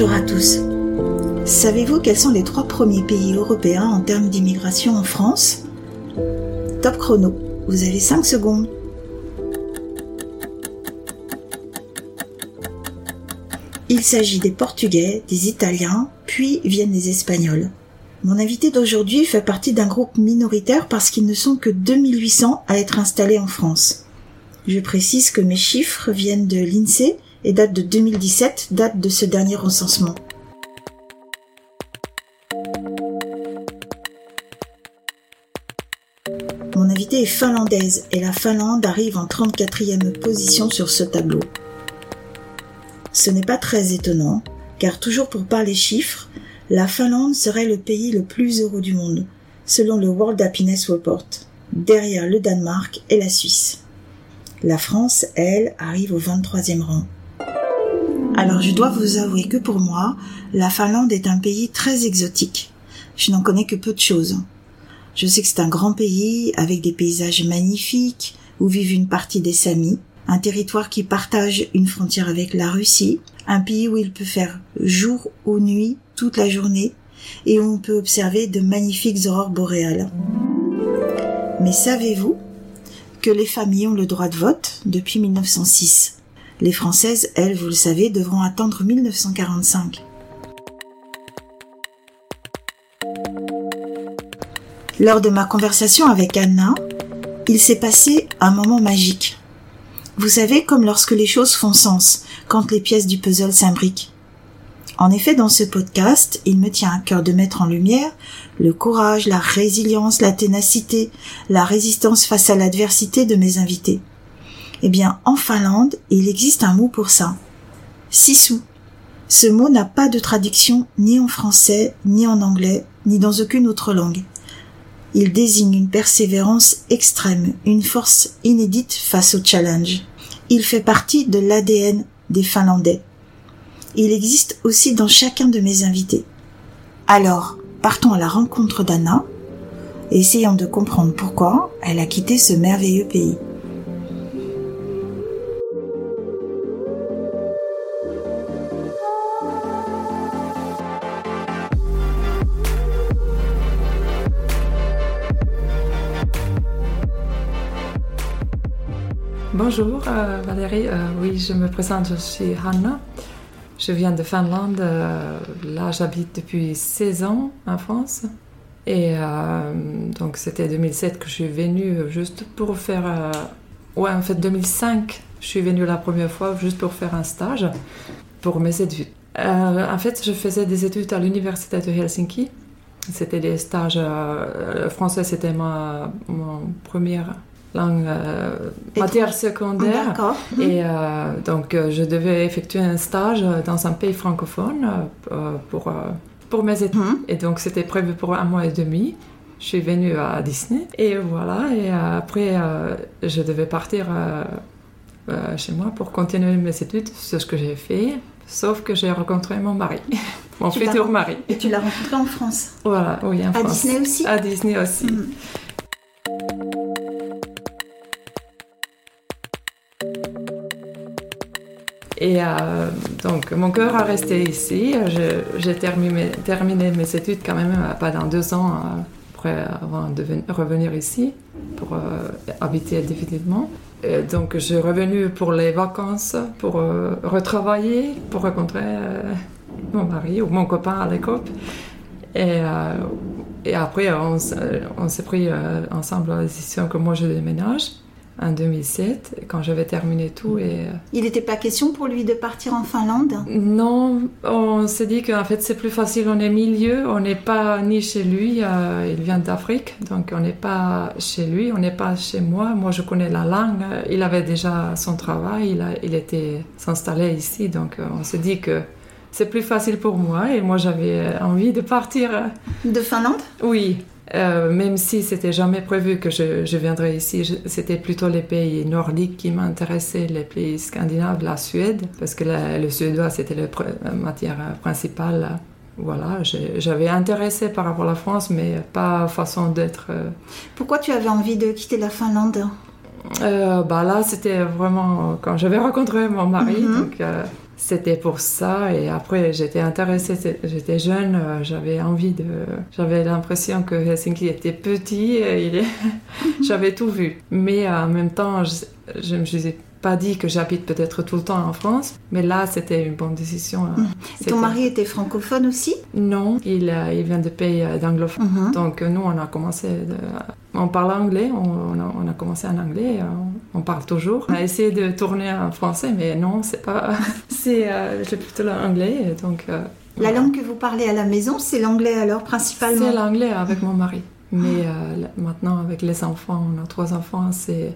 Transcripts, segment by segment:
Bonjour à tous. Savez-vous quels sont les trois premiers pays européens en termes d'immigration en France? Top chrono, vous avez 5 secondes. Il s'agit des Portugais, des Italiens, puis viennent les Espagnols. Mon invité d'aujourd'hui fait partie d'un groupe minoritaire parce qu'ils ne sont que 2800 à être installés en France. Je précise que mes chiffres viennent de l'INSEE et datent de 2017, date de ce dernier recensement. Mon invité est finlandaise et la Finlande arrive en 34e position sur ce tableau. Ce n'est pas très étonnant, car toujours pour parler chiffres, la Finlande serait le pays le plus heureux du monde, selon le World Happiness Report, derrière le Danemark et la Suisse. La France, elle, arrive au 23e rang. Alors je dois vous avouer que pour moi, la Finlande est un pays très exotique. Je n'en connais que peu de choses. Je sais que c'est un grand pays avec des paysages magnifiques où vivent une partie des Samis, un territoire qui partage une frontière avec la Russie, un pays où il peut faire jour ou nuit toute la journée et où on peut observer de magnifiques aurores boréales. Mais savez-vous que les familles ont le droit de vote depuis 1906 Les Françaises, elles, vous le savez, devront attendre 1945. Lors de ma conversation avec Anna, il s'est passé un moment magique. Vous savez, comme lorsque les choses font sens, quand les pièces du puzzle s'imbriquent. En effet, dans ce podcast, il me tient à cœur de mettre en lumière le courage, la résilience, la ténacité, la résistance face à l'adversité de mes invités. Eh bien, en Finlande, il existe un mot pour ça. Sisu. Ce mot n'a pas de traduction ni en français, ni en anglais, ni dans aucune autre langue. Il désigne une persévérance extrême, une force inédite face au challenge. Il fait partie de l'ADN des Finlandais. Il existe aussi dans chacun de mes invités. Alors, partons à la rencontre d'Anna essayons de comprendre pourquoi elle a quitté ce merveilleux pays. Bonjour euh, Valérie, euh, oui je me présente, je suis Hanna. Je viens de Finlande, euh, là j'habite depuis 16 ans en France. Et donc c'était 2007 que je suis venue juste pour faire... ouais en fait 2005 je suis venue la première fois juste pour faire un stage pour mes études. en fait je faisais des études à l'université de Helsinki. C'était des stages... français c'était ma, mon première langue euh, matière secondaire. Et euh, donc, euh, je devais effectuer un stage dans un pays francophone pour, pour mes études. Mhm. Et donc, c'était prévu pour un mois et demi. Je suis venue à Disney. Et voilà. Et après, je devais partir chez moi pour continuer mes études. C'est ce que j'ai fait. Sauf que j'ai rencontré mon mari, mon futur mari. Et tu l'as rencontré en France Voilà, oui, en à Disney aussi À Disney aussi. Mhm. Et euh, donc, mon cœur a resté ici. J'ai terminé, mes études quand même euh, pendant deux ans euh, après avant de revenir ici pour habiter définitivement. Donc, je suis revenue pour les vacances, pour retravailler, pour rencontrer mon mari ou mon copain à l'école. Et, et, après, on s'est pris ensemble la décision que moi je déménage en 2007, quand j'avais terminé tout. Et... Euh, Il n'était pas question pour lui de partir en Finlande? Non, on s'est dit qu'en fait c'est plus facile, on est milieu, on n'est pas ni chez lui, euh, il vient d'Afrique, donc on n'est pas chez lui, on n'est pas chez moi. Moi je connais la langue, il avait déjà son travail, il, a, il était s'installer ici, donc euh, on s'est dit que c'est plus facile pour moi et moi j'avais envie de partir. De Finlande? Oui, euh, même si c'était jamais prévu que je, viendrais ici, c'était plutôt les pays nordiques qui m'intéressaient, les pays scandinaves, la Suède, parce que le suédois c'était la matière principale. Voilà, j'avais intéressé par rapport à la France, mais pas façon d'être. Euh, Pourquoi tu avais envie de quitter la Finlande? Euh, bah là, c'était vraiment quand j'avais rencontré mon mari. Mhm. Donc, c'était pour ça. Et après, j'étais intéressée, j'étais jeune, euh, j'avais envie de. J'avais l'impression que Helsinki était petit, et j'avais tout vu. Mais en même temps, je, je me disais pas dit que j'habite peut-être tout le temps en France, mais là, c'était une bonne décision. Hein. Mmh. Ton mari était francophone aussi? Non, il, euh, il vient de pays euh, d'anglophone. Mmh. Donc, nous, on a commencé. On parle anglais, on, a, on, a, commencé en anglais, euh, on, parle toujours. On a essayé de tourner en français, mais non, c'est pas. c'est plutôt l'anglais, donc. la langue que vous parlez à la maison, c'est l'anglais alors principalement? C'est l'anglais avec mon mari. Mais maintenant, avec les enfants, on a trois enfants, c'est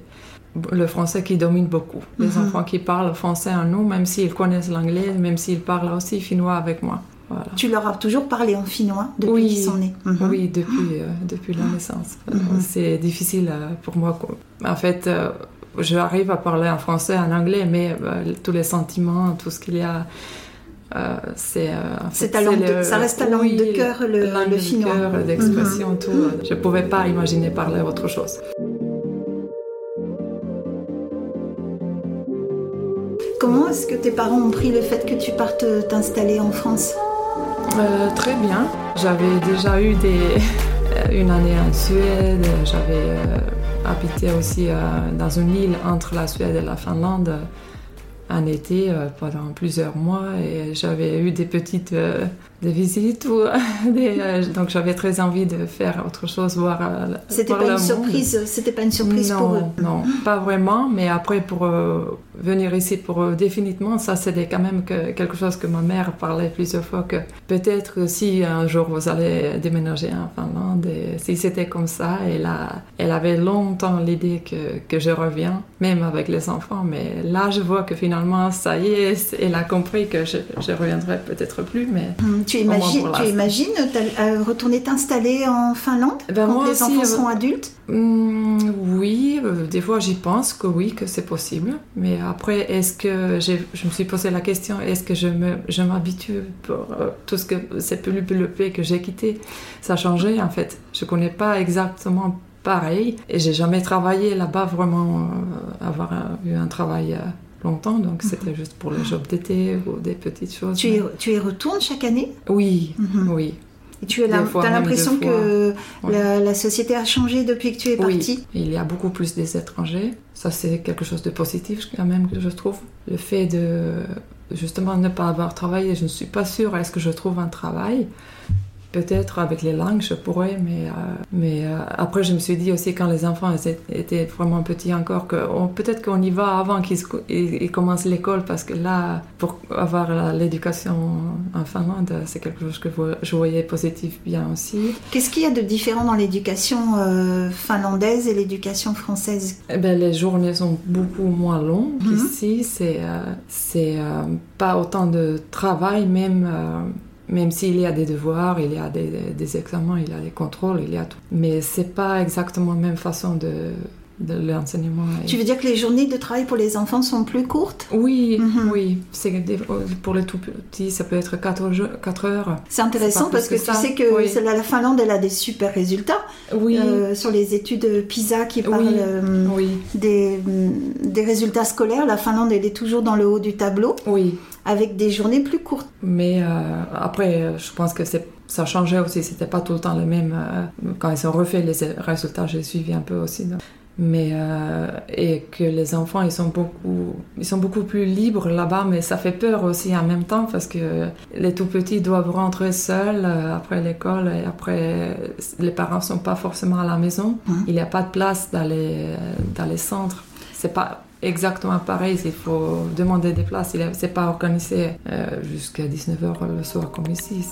le français qui domine beaucoup. Les mhm. enfants qui parlent français en nous, même s'ils connaissent l'anglais, même s'ils parlent aussi finnois avec moi. Tu leur as toujours parlé en finnois depuis qu'ils sont nés? Mhm. Oui, depuis, euh, depuis la naissance. Mhm. C'est difficile euh, pour moi. En fait, euh, j'arrive à parler en français, en anglais, mais tous les sentiments, tout ce qu'il y a, c'est ça reste ta langue de cœur le, langue le finnois d'expression tout je pouvais pas imaginer parler autre chose Comment est-ce que tes parents ont pris le fait que tu partes t'installer en France? Euh, Très bien. J'avais déjà eu des... une année en Suède. J'avais habité aussi euh, dans une île entre la Suède et la Finlande un été pendant plusieurs mois et j'avais eu des petites des visites ou des, euh, donc j'avais très envie de faire autre chose voir euh, c'était pas, une surprise c'était pas une surprise pour eux. non pas vraiment mais après pour euh, venir ici pour définitivement ça c'était quand même que, quelque chose que ma mère parlait plusieurs fois que peut-être si un jour vous allez déménager en Finlande et si c'était comme ça elle a elle avait longtemps l'idée que, que je reviens même avec les enfants mais là je vois que finalement ça y est elle a compris que je, je reviendrai peut-être plus mais hum, tu imagines, tu imagines euh, retourner t'installer en Finlande ben quand les enfants euh, seront adultes? hmm, Oui, euh, des fois j'y pense que oui, que c'est possible. Mais après, est-ce que je me suis posé la question, est-ce que je m'habitue pour tout ce que c'est plus le pays que j'ai quitté Ça a changé en fait. Je connais pas exactement pareil et j'ai jamais travaillé là-bas vraiment, avoir eu un travail longtemps, donc mhm. c'était juste pour les jobs d'été ou des petites choses. Tu, y, tu y retournes chaque année? Oui, mhm. oui. Et tu as l'impression que la, société a changé depuis que tu es partie? Il y a beaucoup plus des étrangers. Ça, c'est quelque chose de positif quand même que je trouve. Le fait de justement ne pas avoir travaillé, je ne suis pas sûre est-ce que je trouve un travail? Peut-être avec les langues, je pourrais, mais, euh, mais euh, après, je me suis dit aussi quand les enfants étaient vraiment petits encore, que peut-être qu'on y va avant qu'ils commencent l'école, parce que là, pour avoir l'éducation en Finlande, c'est quelque chose que je voyais positif bien aussi. Qu'est-ce qu'il y a de différent dans l'éducation euh, finlandaise et l'éducation française? Eh ben, Les journées sont beaucoup moins longues mhm. ici, c'est c'est pas autant de travail, même même s'il y a des devoirs, il y a des, examens, il y a des contrôles, il y a tout. Mais c'est pas exactement la même façon de, de l'enseignement. Tu veux dire que les journées de travail pour les enfants sont plus courtes? Oui, mhm. oui. C'est pour les tout petits, ça peut être 4 heures. C'est intéressant parce que, tu sais que la Finlande, elle a des super résultats. Oui. Euh, sur les études PISA qui parlent euh, des, des résultats scolaires, la Finlande, elle est toujours dans le haut du tableau. Oui avec des journées plus courtes. Mais euh, après, je pense que ça changeait aussi, c'était pas tout le temps le même. Euh, quand ils ont refait les résultats, j'ai suivi un peu aussi. Mais euh, et que les enfants ils sont beaucoup ils sont beaucoup plus libres là-bas mais ça fait peur aussi en même temps parce que les tout petits doivent rentrer seuls après l'école et après les parents sont pas forcément à la maison hein? il n'y a pas de place dans les dans les centres c'est pas exactement pareil. Il faut demander des places. C'est pas organisé euh, jusqu'à 19h le soir comme ici.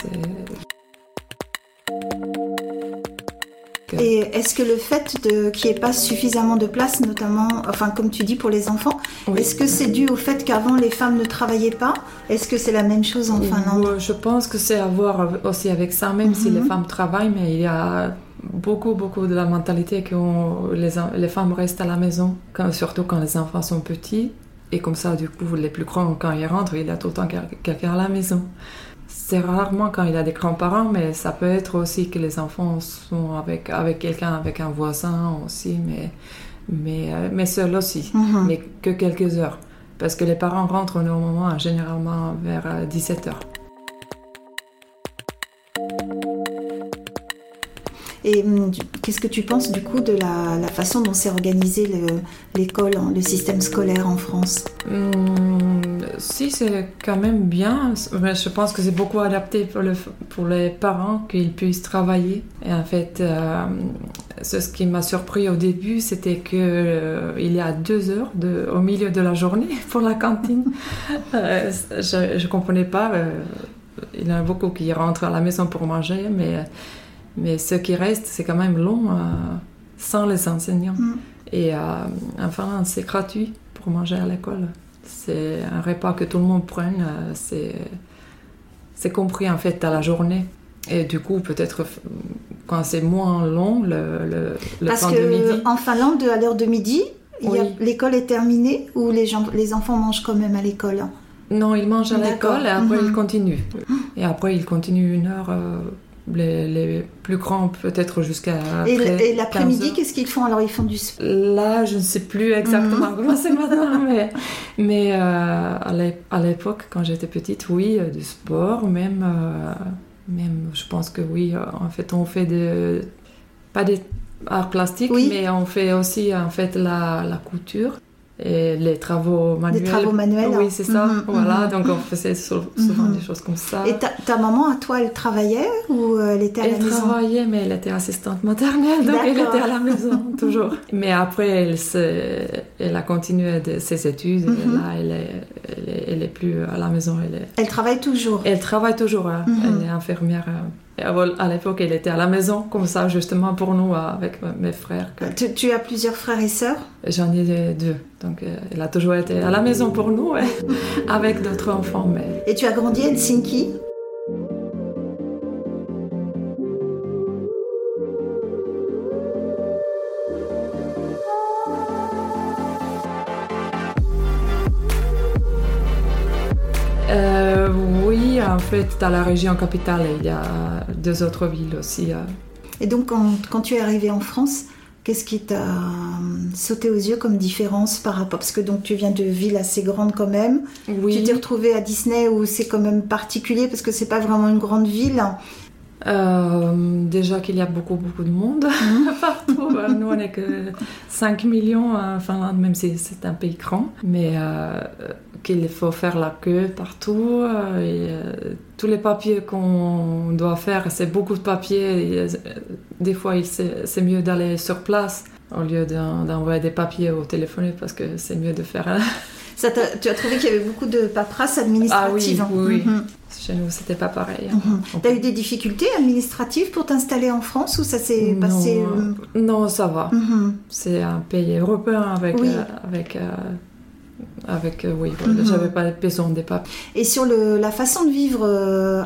Et est-ce que le fait qu'il n'y ait pas suffisamment de place, notamment, enfin comme tu dis pour les enfants, est-ce que c'est dû au fait qu'avant les femmes ne travaillaient pas? Est-ce que c'est la même chose en Finlande? Je pense que c'est à voir aussi avec ça, même si les mhm. femmes travaillent, mais il y a beaucoup, beaucoup de la mentalité que les, les, femmes restent à la maison, surtout quand les enfants sont petits. Et comme ça, du coup, les plus grands, quand ils rentrent, il y a tout le temps quelqu'un à la maison. C'est rarement quand il y a des grands-parents, mais ça peut être aussi que les enfants sont avec, avec quelqu'un, avec un voisin aussi, mais, mais, euh, mais seuls aussi, mhm. mais que quelques heures. parce que les parents rentrent moment généralement vers 17h. Et hum, qu'est-ce que tu penses du coup de la, façon dont s'est organisé l'école, le, système scolaire en France? Hum, Si, c'est quand même bien. Je pense que c'est beaucoup adapté pour, le, pour les parents qu'ils puissent travailler. Et en fait, euh, ce qui m'a surpris au début, c'était qu'il euh, il y a deux heures au milieu de la journée pour la cantine. Euh, je ne comprenais pas. il y en a beaucoup qui rentrent à la maison pour manger, mais mais ce qui reste, c'est quand même long euh, sans les enseignants. Mm. Et euh, enfin, c'est gratuit pour manger à l'école. C'est un repas que tout le monde prenne. Euh, c'est, c'est compris en fait à la journée. Et du coup, peut-être quand c'est moins long, le, le, Parce que en Finlande, à l'heure de midi, l'école est terminée ou les, gens, les enfants mangent quand même à l'école? Non, ils mangent à l'école et après ils mm-hmm. continuent. Et après, ils continuent une heure les, plus grands peut-être jusqu'à. Et, l'après-midi, qu'est-ce qu'ils font Alors? Ils font du sport Là, je ne sais plus exactement mhm. comment c'est maintenant, mais, mais euh, à l'époque, quand j'étais petite, oui, euh, du sport, même, euh, même, je pense que oui, en fait, on fait des. pas des arts plastiques, mais on fait aussi en fait la, la couture et les travaux manuels. Les travaux manuels. Oui, c'est ça. Mhm, voilà, mhm. donc on faisait souvent des choses comme ça. Et ta, maman, à toi, elle travaillait ou euh, elle était à la maison? Elle travaillait, mais elle était assistante maternelle, donc elle était à la maison toujours. Mais après, elle, elle a continué de, ses études. Et là, elle est, elle est, plus à la maison. Elle, est... elle travaille toujours? Elle travaille toujours. Hein. Elle est infirmière. Euh, à l'époque, elle était à la maison, comme ça, justement pour nous, avec mes frères. Tu, as plusieurs frères et sœurs? J'en ai deux. Donc, euh, elle a toujours été à la maison pour nous, avec d'autres enfants. Mais... Et tu as grandi à Helsinki? Fait, dans la région capitale, il y a deux autres villes aussi. Euh. Et donc, quand, tu es arrivé en France, qu'est-ce qui t'a euh, sauté aux yeux comme différence par rapport Parce que donc tu viens de villes assez grandes quand même. Oui. Tu t'es retrouvé à Disney où c'est quand même particulier parce que c'est pas vraiment une grande ville. Euh, déjà qu'il y a beaucoup, beaucoup de monde mhm. partout. Nous, on n'est que 5 millions en Finlande, même si c'est un pays grand. Mais euh, qu'il faut faire la queue partout. Euh, et, tous les papiers qu'on doit faire, c'est beaucoup de papiers. des fois, c'est mieux d'aller sur place au lieu d'envoyer des papiers au téléphone parce que c'est mieux de faire tu as trouvé qu'il y avait beaucoup de paperasse administrative. Ah oui, oui, mhm. Chez nous, c'était pas pareil. Mhm. Tu as eu des difficultés administratives pour t'installer en France ou ça s'est passé euh, Non, ça va. Mhm. C'est un pays européen avec. Euh, avec euh, avec oui, j'avais pas besoin des papes. Et sur le, la façon de vivre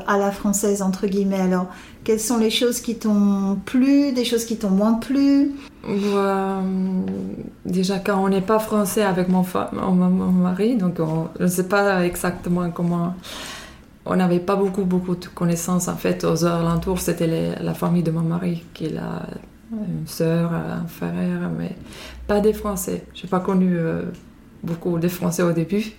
à la française entre guillemets, alors quelles sont les choses qui t'ont plu, des choses qui t'ont moins plu? Euh, Déjà, quand on n'est pas français avec mon, mon, mari, donc je ne sais pas exactement comment. On n'avait pas beaucoup, beaucoup de connaissances en fait aux alentours. C'était la famille de mon mari qui a une sœur, un frère, mais pas des Français. Je n'ai pas connu euh, beaucoup de Français au début.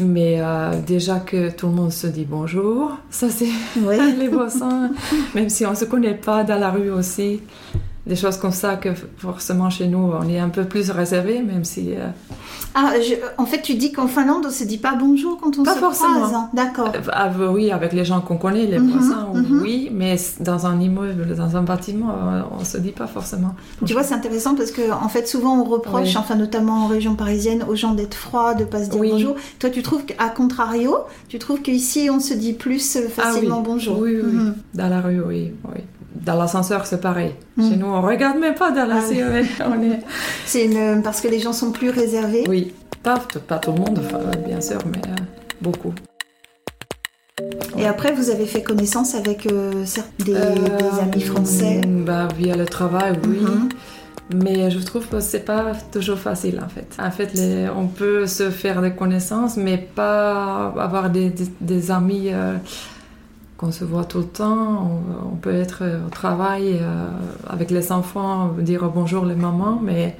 Mais euh, déjà que tout le monde se dit bonjour, ça c'est les boissons, même si on ne se connaît pas dans la rue aussi des choses comme ça que forcément chez nous on est un peu plus réservé même si euh, ah en fait tu dis qu'en Finlande on se dit pas bonjour quand on pas se forcément. croise hein. d'accord euh, ah, oui avec les gens qu'on connaît les voisins mhm. oui mais dans un immeuble dans un bâtiment euh, on se dit pas forcément tu vois c'est intéressant parce que en fait souvent on reproche enfin notamment en région parisienne aux gens d'être froids de pas se dire bonjour toi tu trouves qu'à contrario tu trouves qu'ici on se dit plus facilement ah, oui. bonjour oui, oui, mhm. dans la rue oui, oui dans l'ascenseur, c'est pareil. Hmm. Chez nous, on regarde même pas dans l'ascenseur. Ah c'est une... parce que les gens sont plus réservés Oui, pas, pas tout le monde, bien sûr, mais euh, beaucoup. Et après, vous avez fait connaissance avec euh, des, euh, amis français? bah, Via le travail, oui. Mhm. Mais je trouve que c'est pas toujours facile en fait. En fait, les, on peut se faire des connaissances, mais pas avoir des, des, amis qu'on se voit tout le temps. On, peut être au travail euh, avec les enfants, dire bonjour les mamans, mais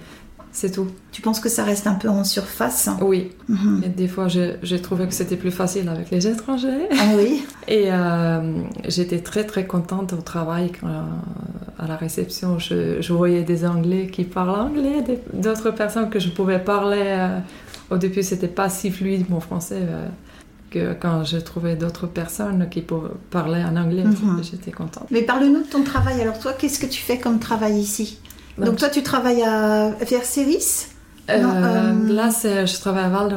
c'est tout. Tu penses que ça reste un peu en surface? Oui. Mhm. Et des fois, j'ai trouvé que c'était plus facile avec les étrangers. Ah oui? Et euh, j'étais très très contente au travail quand, euh, à la réception. Je, je voyais des Anglais qui parlent anglais, d'autres personnes que je pouvais parler. euh, au début, c'était pas si fluide mon français euh, que quand je trouvais d'autres personnes qui pouvaient parler en anglais, Mhm. j'étais contente. Mais parle-nous de ton travail. Alors toi, qu'est-ce que tu fais comme travail ici? Donc toi, tu travailles à vers Céris, Euh, non, euh, Là, je travaille à Val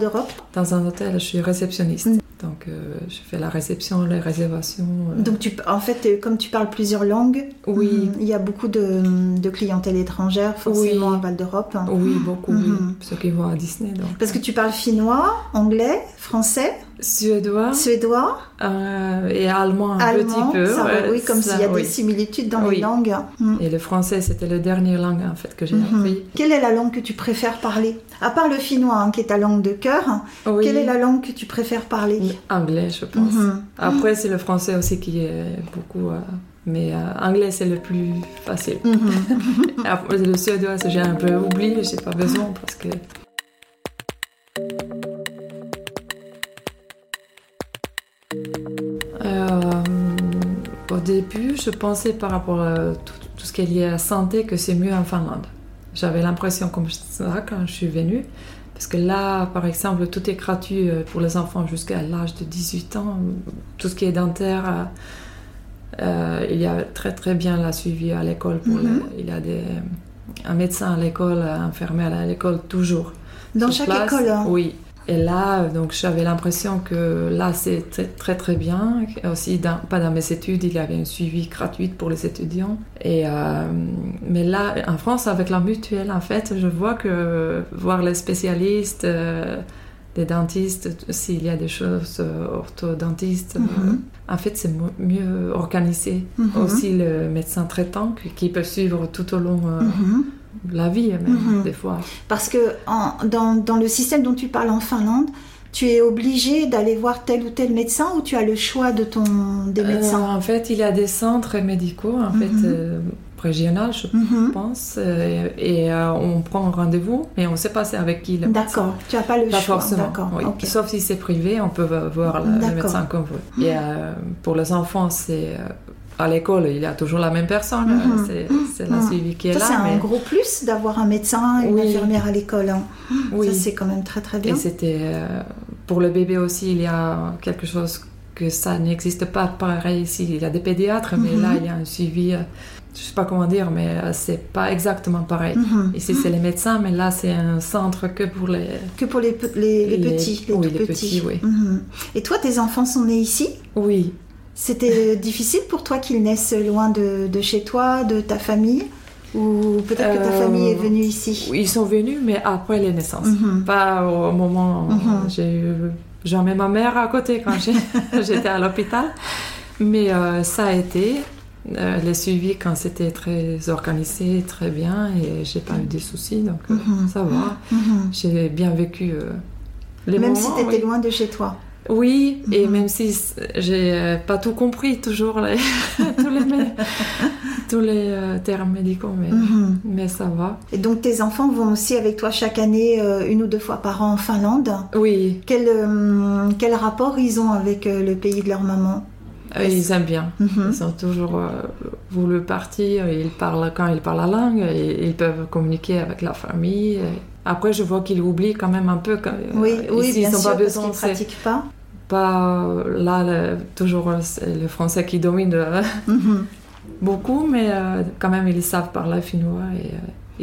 d'Europe. Dans un hôtel, je suis réceptionniste. Mm. Donc, euh, je fais la réception, les réservations. Donc tu, en fait, comme tu parles plusieurs langues, Oui. hum, il y a beaucoup de, de clientèle étrangère forcément Oui. à Val d'Europe. Oui, beaucoup, oui. Mhm. Ceux qui vont à Disney. Donc. Parce que tu parles finnois, anglais, français, Suédois suédois, euh, et allemand un allemand. petit peu. ça, ouais, oui, comme s'il y a oui. des similitudes dans Oui. les langues. Hum. Et le français, c'était la dernière langue en fait que j'ai Mhm. appris. Quelle est la langue que tu préfères parler? À part le finnois, hein, qui est ta langue de cœur, Oui. quelle est la langue que tu préfères parler? Anglais, je pense. Mhm. Après, c'est le français aussi qui est beaucoup. euh, mais euh, anglais, c'est le plus facile. Mhm. Après, le suédois, j'ai un peu oublié, j'ai pas besoin parce que. Au début, je pensais par rapport à tout, tout ce qui est lié à la santé que c'est mieux en Finlande. J'avais l'impression comme ça quand je suis venue. Parce que là, par exemple, tout est gratuit euh, pour les enfants jusqu'à l'âge de 18 ans. Tout ce qui est dentaire, euh, euh, il y a très très bien la suivi à l'école. Mhm. Il y a des, un médecin à l'école, un infirmière à l'école, toujours. Dans sur chaque place. école hein. Oui. Et là, donc j'avais l'impression que là, c'est très, très très bien. Aussi, dans, pas dans mes études, il y avait un suivi gratuit pour les étudiants. Et, euh, mais là, en France, avec la mutuelle, en fait, je vois que voir les spécialistes, euh, les dentistes, s'il y a des choses, euh, orthodontistes, Mhm. euh, en fait, c'est mieux organisé. Mhm. Aussi, le médecin traitant qui, qui peut suivre tout au long euh, Mhm. La vie, même, Mhm. des fois. Parce que en- dans, dans le système dont tu parles en Finlande, tu es obligé d'aller voir tel ou tel médecin ou tu as le choix de ton des Euh, médecins? en fait, il y a des centres médicaux, en fait, Mhm. euh, je Mhm. pense, euh, et euh, on prend un rendez-vous, mais on ne sait pas c'est avec qui. D'accord, tu n'as pas le Pas choix. forcément. Oui. Sauf si c'est privé, on peut voir le, médecin qu'on veut. Et euh, pour les enfants, c'est à l'école, il y a toujours la même personne. Mhm. euh, C'est la Mhm. suivi qui est Ça, là. c'est un gros plus d'avoir un médecin et une Oui. infirmière à l'école. hein. oui. Ça, c'est quand même très très bien. Et c'était euh, pour le bébé aussi, il y a quelque chose que ça n'existe pas pareil ici. Il y a des pédiatres, mais Mhm. là il y a un suivi. euh, je sais pas comment dire, mais euh, c'est pas exactement pareil. Mhm. Ici c'est les médecins, mais là c'est un centre que pour les. Que pour les, les, les petits, les oui, tout les petits. petits, oui. Mhm. Et toi, tes enfants sont nés ici? Oui, C'était difficile pour toi qu'ils naissent loin de, de chez toi, de ta famille? Ou peut-être que ta Euh, famille est venue ici? Ils sont venus, mais après les naissances. Mhm. Pas au moment où Mhm. j'ai eu jamais ma mère à côté quand j'étais à l'hôpital. Mais euh, ça a été. euh, les suivis quand c'était très organisé, très bien, et j'ai pas eu de soucis, donc euh, Mhm. ça va. Mhm. J'ai bien vécu les Même moments. si tu étais oui. loin de chez toi. Oui, et Mhm. même si j'ai euh, pas tout compris toujours les, tous les, tous les euh, termes médicaux, mais, Mhm. mais ça va. Et donc tes enfants vont aussi avec toi chaque année, euh, une ou deux fois par an en Finlande? Oui, Quel, euh, quel rapport ils ont avec le pays de leur maman? Ils aiment bien. Mhm. Ils ont toujours voulu partir. Ils parlent quand ils parlent la langue, et ils peuvent communiquer avec la famille. et Après, je vois qu'ils oublient quand même un peu. Quand, euh, Oui, oui ici, bien ils sûr, pas parce qu'ils ne pratiquent pas. pas euh, là le- toujours euh, c'est le français qui domine euh, Mhm. beaucoup, mais euh, quand même ils savent parler finnois et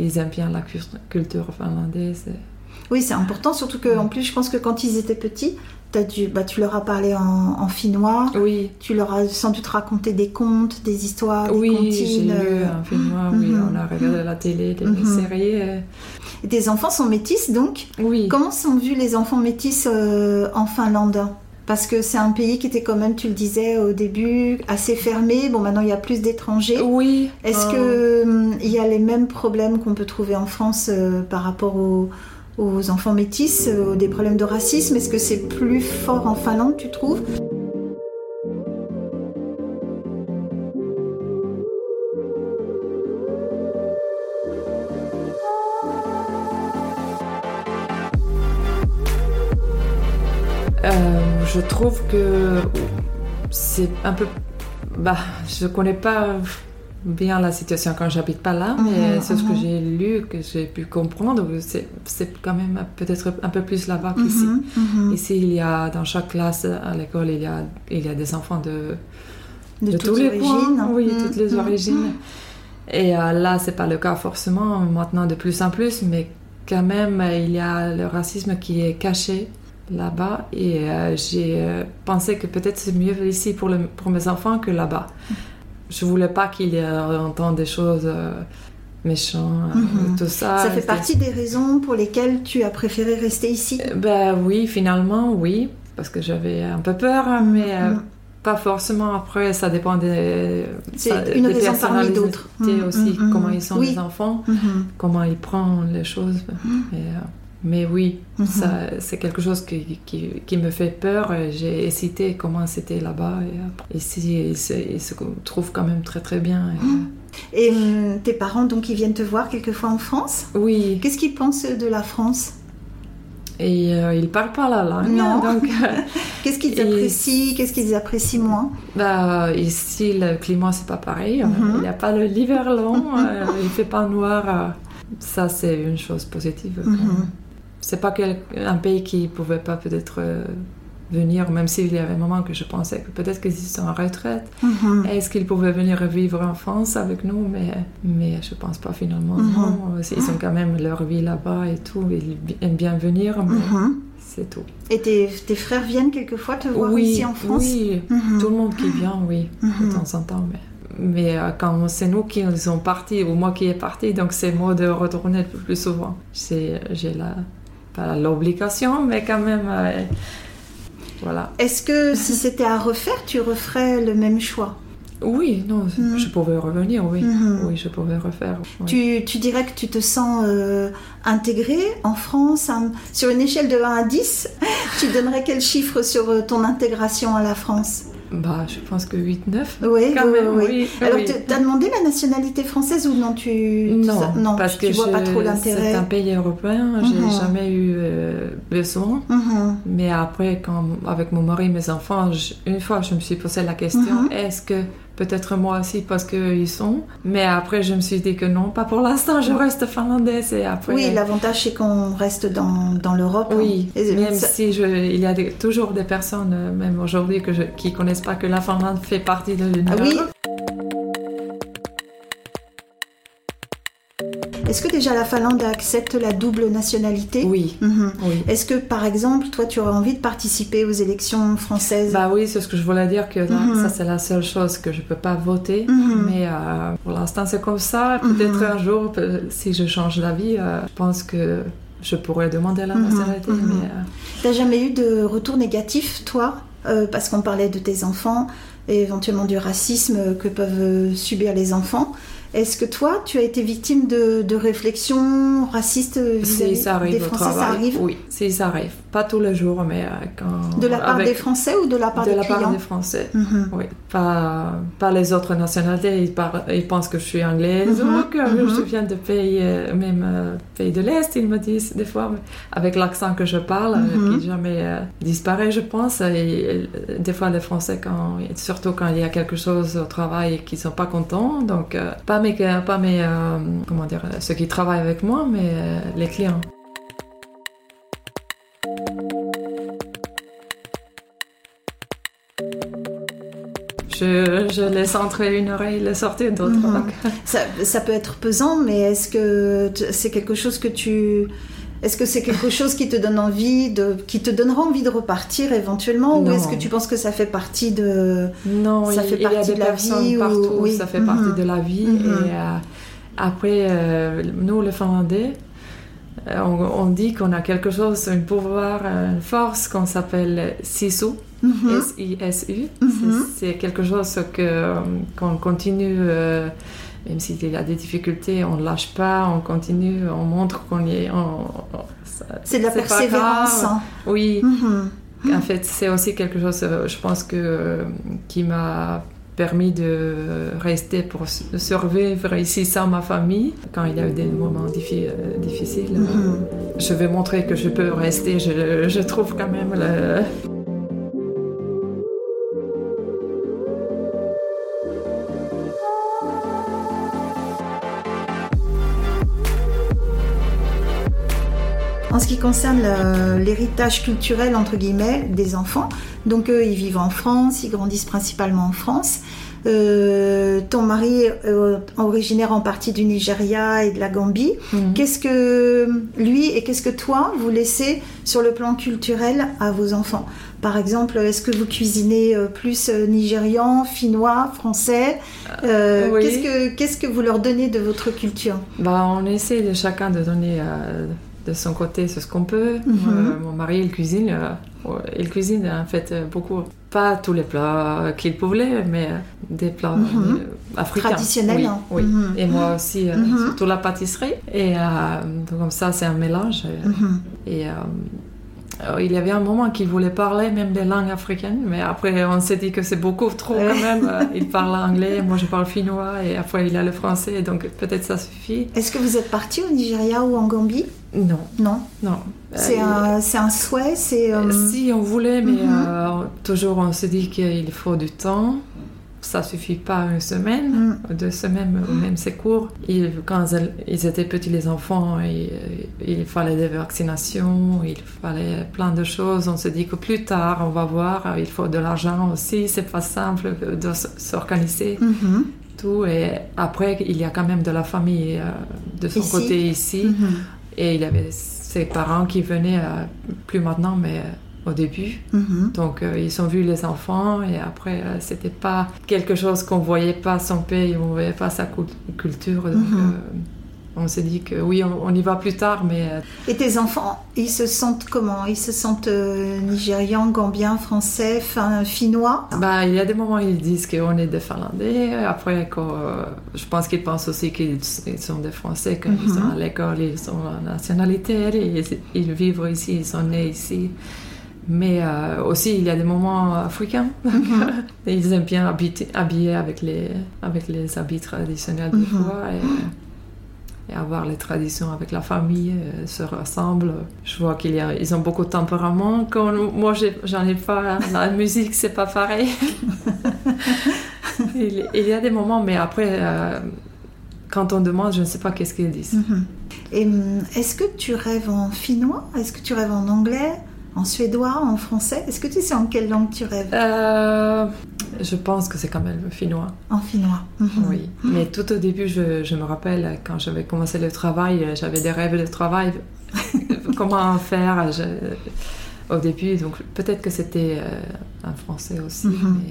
ils aiment bien la cul- culture finlandaise. et- Oui, c'est important, surtout que en plus, je pense que quand ils étaient petits, dû, bah, tu leur as parlé en, en finnois, Oui, tu leur as sans doute raconté des contes, des histoires, des oui, j'ai comptines. lu un finnois. Oui, Mhm. on a regardé la télé, des Mhm. séries. et- Et tes enfants sont métis, donc Oui. Comment sont vus les enfants métis euh, en Finlande? Parce que c'est un pays qui était quand même, tu le disais au début, assez fermé. Bon, maintenant il y a plus d'étrangers. Oui. Est-ce euh, que hum, il y a les mêmes problèmes qu'on peut trouver en France euh, par rapport aux, aux enfants métis, euh, des problèmes de racisme? Est-ce que c'est plus fort en Finlande, tu trouves? Je trouve que c'est un peu. Bah, je connais pas bien la situation quand j'habite pas là, mais Mhm, c'est ce que mhm. j'ai lu, que j'ai pu comprendre. C'est quand même peut-être un peu plus là-bas qu'ici. Mhm, mhm. Ici, il y a dans chaque classe à l'école, il y a, il y a des enfants de, De, de toutes tous les origines. points, oui, toutes les origines. Et euh, là, c'est pas le cas forcément maintenant de plus en plus, mais quand même, il y a le racisme qui est caché là-bas. Et euh, j'ai euh, pensé que peut-être c'est mieux ici pour, le- pour mes enfants que là-bas. Je voulais pas qu'il y ait entende des choses euh, méchantes, euh, Mhm. tout ça. Ça fait partie des raisons pour lesquelles tu as préféré rester ici? Euh, Ben oui, finalement, oui, parce que j'avais un peu peur, hein, mais euh, Mhm. pas forcément. Après, ça dépend des. C'est une des raison parmi d'autres. Mhm, aussi, mhm, comment ils sont oui. les enfants, Mhm. comment ils prennent les choses. Et, euh, mais oui, Mhm. ça, c'est quelque chose qui, qui, qui me fait peur. J'ai hésité comment c'était là-bas. Ici, ils se, ils se trouvent quand même très très bien. et, Mhm. Et hum, tes parents, donc, ils viennent te voir quelquefois en France? Euh, oui, Qu'est-ce qu'ils pensent de la France? Et euh, ils parlent pas la langue. Non. Donc, euh, Qu'est-ce qu'ils apprécient? Qu'est-ce qu'ils apprécient moins? Bah, ici, le climat, c'est pas pareil. Mhm. Il n'y a pas l'hiver long, euh, il fait pas noir. euh, Ça, c'est une chose positive. quand même. C'est pas quel- un pays qui pouvait pas peut-être euh, venir, même s'il y avait un moment que je pensais que peut-être qu'ils sont en retraite. Mhm. Est-ce qu'ils pouvaient venir vivre en France avec nous? Mais, mais je pense pas finalement. Mhm. Non. Ils ont quand même leur vie là-bas et tout. Ils aiment bien venir, mais Mhm. c'est tout. Et tes, tes frères viennent quelquefois te voir oui, ici en France? oui. Tout le monde qui vient, oui, de temps en temps. Mais, mais euh, quand c'est nous qui sont partis, ou moi qui est parti, donc c'est moi de retourner le plus souvent. J'ai la, pas l'obligation, mais quand même, euh, voilà. Est-ce que si c'était à refaire, tu referais le même choix? Oui, non, Mhm. je pouvais revenir, oui. Mhm. Oui, je pouvais refaire. oui. tu, tu dirais que tu te sens euh, intégré en France hein, Sur une échelle de 1 à 10, tu donnerais quel chiffre sur euh, ton intégration à la France? Bah, je pense que 8-9. Oui, Quand oui, même, oui. oui. Alors, oui. tu as demandé la nationalité française ou non tu, Non, non parce tu que vois pas trop c'est l'intérêt. un pays européen, j'ai Mhm. jamais eu euh, besoin. Mhm. Mais après, quand, avec mon mari et mes enfants, je- une fois, je me suis posé la question Mhm. est-ce que peut-être moi aussi parce qu'ils sont Mais après, je me suis dit que non, pas pour l'instant, je reste finlandaise et après. Oui, l'avantage c'est qu'on reste dans, dans l'Europe. Oui, hein. Et même ça- si je, il y a des- toujours des personnes, euh, même aujourd'hui, que je, qui connaissent pas que la Finlande fait partie de l'Union Ah oui Est-ce que déjà la Finlande accepte la double nationalité Oui, Mhm. oui. Est-ce que par exemple, toi, tu aurais envie de participer aux élections françaises Bah oui, c'est ce que je voulais dire, que Mhm. ça c'est la seule chose que je peux pas voter. Mhm. Mais euh, pour l'instant c'est comme ça. Peut-être un jour, si je change d'avis, euh, je pense que je pourrais demander la nationalité. Mais euh, T'as jamais eu de retour négatif, toi Euh, Parce qu'on parlait de tes enfants et éventuellement du racisme que peuvent subir les enfants? Est-ce que toi, tu as été victime de, de réflexions racistes vis-à-vis des au Français travail, Ça arrive oui, si ça arrive. Pas tous les jours, mais euh, quand. De la part avec- des Français ou de la part de des la clients part des Français. Mhm. Oui, pas, pas les autres nationalités. Ils, pensent que je suis anglaise Mhm, ou que je viens de pays, euh, même euh, pays de l'Est, ils me disent des fois, mais avec l'accent que je parle, qui jamais euh, disparaît, je pense. Et, des fois, les Français, quand, surtout quand il y a quelque chose au travail et qu'ils sont pas contents, donc euh, pas mes, pas mes comment dire, ceux qui travaillent avec moi, mais les clients. Je, je laisse entrer une oreille, le sortir d'autre. Mhm. donc. ça, ça peut être pesant, mais est-ce que c'est quelque chose que tu... Est-ce que c'est quelque chose qui te donne envie de, qui te donnera envie de repartir éventuellement, ou est-ce que tu penses que ça fait partie de, Non, Ça il, fait il y a partie des de la vie ou- partout, oui. ça fait Mhm. partie de la vie. Mhm. Et euh, après, euh, nous, les Finlandais, euh, on, on dit qu'on a quelque chose, un pouvoir, une force qu'on s'appelle sisu, Mhm. S-I-S-U. Mhm. C'est- C'est quelque chose que, euh, qu'on continue, euh, même s'il y a des difficultés, on ne lâche pas, on continue, on montre qu'on y est. c'est de la persévérance. hein. Oui. Mhm. En fait, c'est aussi quelque chose, euh, je pense, que, euh, qui m'a permis de rester pour survivre ici sans ma famille quand il y a eu des moments difficiles. Mhm. Je vais montrer que je peux rester. Je, je trouve quand même le, En ce qui concerne l'héritage culturel, entre guillemets, des enfants, donc eux, ils vivent en France, ils grandissent principalement en France. Euh, ton mari est euh, originaire en partie du Nigeria et de la Gambie. Mhm. Qu'est-ce que lui et qu'est-ce que toi vous laissez sur le plan culturel à vos enfants? Par exemple, est-ce que vous cuisinez euh, plus nigérian, finnois, français? Qu'est-ce que qu'est-ce que vous leur donnez de votre culture? Bah, on essaie de chacun de donner de son côté c'est ce qu'on peut. Mhm. Euh, mon mari, il cuisine. Euh, il cuisine en fait beaucoup. Pas tous les plats qu'il pouvait, mais des plats mhm. africains. Traditionnels. Hein. Oui, mhm. Et moi aussi, surtout la pâtisserie. Et comme ça, c'est un mélange. Et euh, il y avait un moment qu'il voulait parler même des langues africaines, mais après on s'est dit que c'est beaucoup trop quand même. Euh, il parle anglais, moi je parle finnois, et après il a le français, donc peut-être ça suffit. Est-ce que vous êtes parti au Nigeria ou en Gambie? Non. Non Non. C'est un, un, souhait c'est, Si on voulait, mais mhm. toujours on se dit qu'il faut du temps ça suffit pas une semaine, mm. deux semaines, même c'est court. quand ils étaient petits, les enfants, il, fallait des vaccinations, il fallait plein de choses. On se dit que plus tard, on va voir, il faut de l'argent aussi, c'est pas simple de s'organiser. Mm-hmm. Tout. Et après, il y a quand même de la famille euh, de son côté ici. Mm-hmm. Et il y avait ses parents qui venaient, euh, plus maintenant, mais au début. Mhm. Donc euh, ils ont vu les enfants et après euh, c'était pas quelque chose qu'on voyait pas son pays, on voyait pas sa culture. Donc, mhm. euh, on s'est dit que oui, on, y va plus tard, mais... Et tes enfants, ils se sentent comment? Ils se sentent nigérians, gambiens, français, fin, finnois? Bah, Il y a des moments où ils disent qu'on est des Finlandais. Après, je pense qu'ils pensent aussi qu'ils sont des Français. Quand ils sont à l'école, ils sont nationalité, ils, ils vivent ici, ils sont nés ici. Mais euh, aussi, il y a des moments africains. Mhm. ils aiment bien habiller, avec, les, avec les habits traditionnels des mhm. fois. Et, avoir les traditions avec la famille, euh, se rassemblent. Je vois qu'ils ils ont beaucoup de tempérament. Quand moi, j'en ai, pas. La musique, c'est pas pareil. il, y a des moments, mais après, euh, quand on demande, je ne sais pas qu'est-ce qu'ils disent. Mhm. Et hum, est-ce que tu rêves en finnois? Est-ce que tu rêves en anglais? En suédois, en français Est-ce que tu sais en quelle langue tu rêves euh, Je pense que c'est quand même le finnois. En finnois mhm. Oui, mais tout au début, je, me rappelle, quand j'avais commencé le travail, j'avais des rêves de travail. Comment faire Au début, donc peut-être que c'était euh, en français aussi, mhm.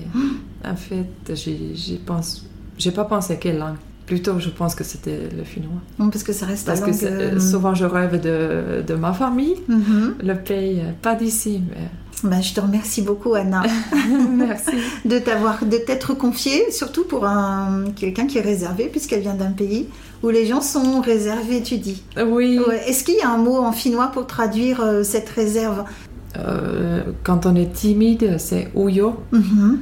mais en fait, j'y pense... J'ai pas pensé à quelle langue. Plutôt, je pense que c'était le finnois. parce que ça reste Parce que euh, souvent, je rêve de, de ma famille, mhm. le pays, euh, pas d'ici, mais... Ben, je te remercie beaucoup, Anna. Merci. de t'avoir, de t'être confiée, surtout pour un, quelqu'un qui est réservé, puisqu'elle vient d'un pays où les gens sont réservés, tu dis. Oui. Est-ce qu'il y a un mot en finnois pour traduire euh, cette réserve? Quand on est timide, c'est uyo. Mhm.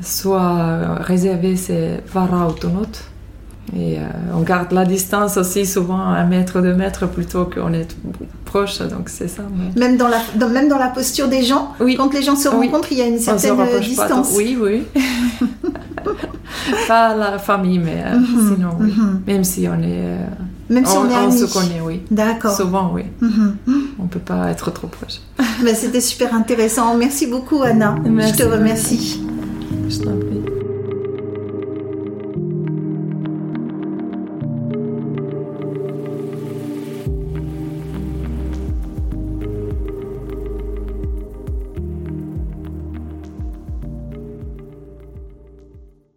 Soit réservé, c'est varautunut. Et euh, on garde la distance aussi souvent un mètre, deux mètres plutôt qu'on est proche, donc c'est ça. Même, dans la, même dans la posture des gens, oui. quand les gens se rencontrent, il y a une certaine distance. Oui, oui. pas la famille, mais euh, mhm. sinon, oui. Mhm. Même si on est. Euh, même si on, est on se connaît, oui. D'accord. Souvent, oui. Mhm. On ne peut pas être trop proche. Ben, C'était super intéressant. Merci beaucoup, Anna. Merci. Je te remercie. Je t'en prie.